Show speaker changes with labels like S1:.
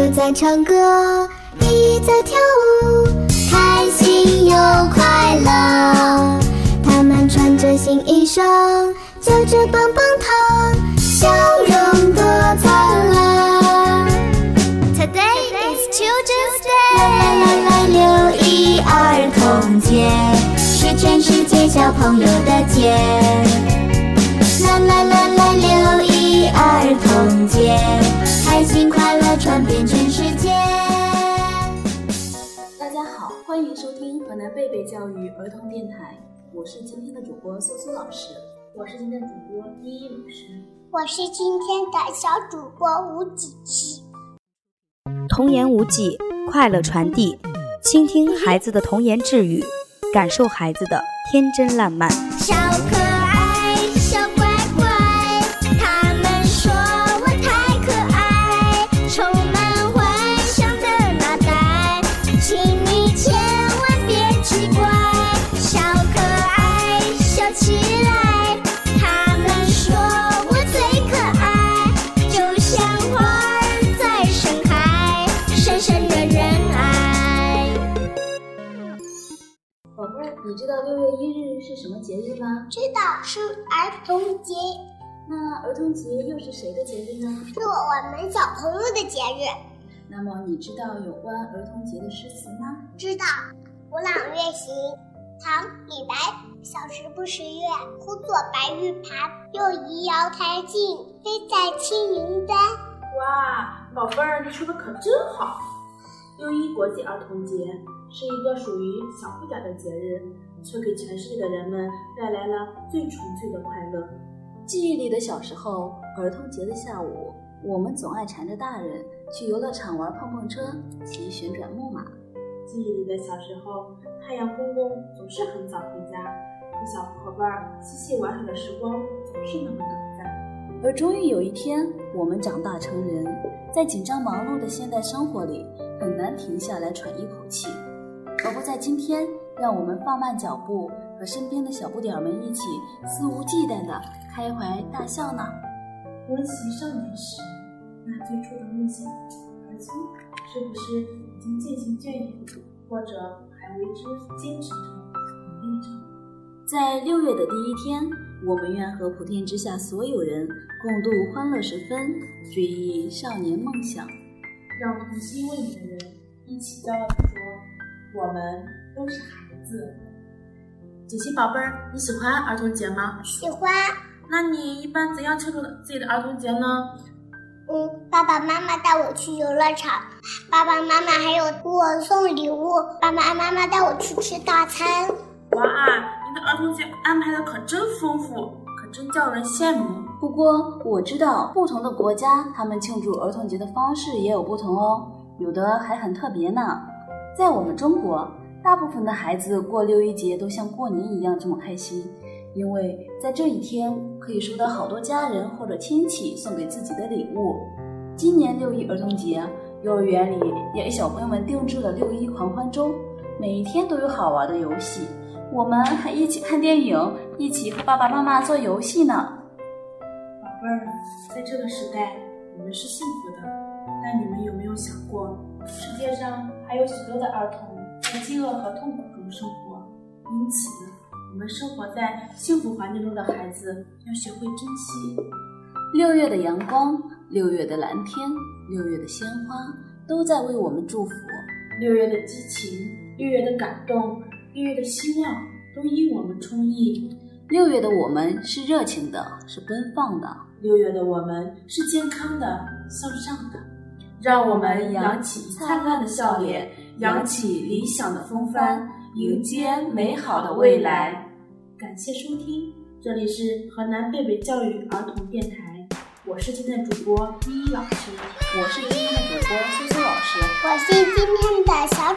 S1: 个在唱歌，一在跳舞，开心又快乐。他们穿着新衣裳，嚼着棒棒糖，笑容多灿烂。Today is Children's Day。来来来，六一儿童节是全世界小朋友的节。
S2: 收听河南贝贝教育儿童电台，我是今天的主播苏苏老师，
S3: 我是今天的主播依依老师，
S4: 我是今天的小主播吴子琪。
S5: 童言无忌，快乐传递，倾听孩子的童言稚语，感受孩子的天真烂漫。
S1: 小可你
S2: 知道六月一日是什么节日吗？
S4: 知道是儿童节，
S2: 那儿童节又是谁的节日呢？
S4: 是我们小朋友的节日。
S2: 那么你知道有关儿童节的诗词吗？
S4: 知道，古朗月行，唐·李白。小时不识月，呼作白玉盘。又疑瑶台镜，飞在青云端。
S3: 哇，宝贝儿，你说的可真好！六一国际儿童节是一个属于小不点的节日，却给全世界的人们带来了最纯粹的快乐。
S2: 记忆里的小时候，儿童节的下午，我们总爱缠着大人去游乐场玩碰碰车、骑旋转木马。
S3: 记忆里的小时候，太阳公公总是很早回家，和小伙伴儿嬉戏玩耍的时光总是那么短暂。
S2: 而终于有一天，我们长大成人，在紧张忙碌的现代生活里，很难停下来喘一口气。何不在今天，让我们放慢脚步，和身边的小不点儿们一起肆无忌惮地开怀大笑呢？
S3: 温习少年时那最初的梦想，而今是不是已经渐行渐远，或者还为之坚持着、努力着？
S2: 在六月的第一天，我们愿和普天之下所有人共度欢乐时分，追忆少年梦想。
S3: 让童心未泯的人一起骄傲地说：“我们都是孩子。”锦溪宝贝儿，你喜欢儿童节吗？
S4: 喜欢。
S3: 那你一般怎样庆祝自己的儿童节呢？
S4: 嗯，爸爸妈妈带我去游乐场，爸爸妈妈还有给我送礼物，爸爸妈妈带我去吃大餐。
S3: 哇，你的儿童节安排的可真丰富，可真叫人羡慕。
S2: 不过我知道，不同的国家他们庆祝儿童节的方式也有不同哦，有的还很特别呢。在我们中国，大部分的孩子过六一节都像过年一样这么开心，因为在这一天可以收到好多家人或者亲戚送给自己的礼物。今年六一儿童节，幼儿园里也给小朋友们定制了六一狂欢周，每一天都有好玩的游戏。我们还一起看电影，一起和爸爸妈妈做游戏呢。
S3: 宝贝儿，在这个时代，你们是幸福的，但你们有没有想过，世界上还有许多的儿童在饥饿和痛苦中生活？因此，我们生活在幸福环境中的孩子要学会珍惜。
S2: 六月的阳光，六月的蓝天，六月的鲜花，都在为我们祝福。
S3: 六月的激情，六月的感动，六月的希望，都因我们充溢。
S2: 六月的我们是热情的，是奔放的。
S3: 六月的我们是健康的、向上的。让我们扬起灿烂的笑脸，扬起理想的风帆，迎接美好的未来。感谢收听，这里是河南贝贝教育儿童电台，我是今天的主播依依老师，
S2: 我是今天的主播苏苏老师，
S4: 我是今天的小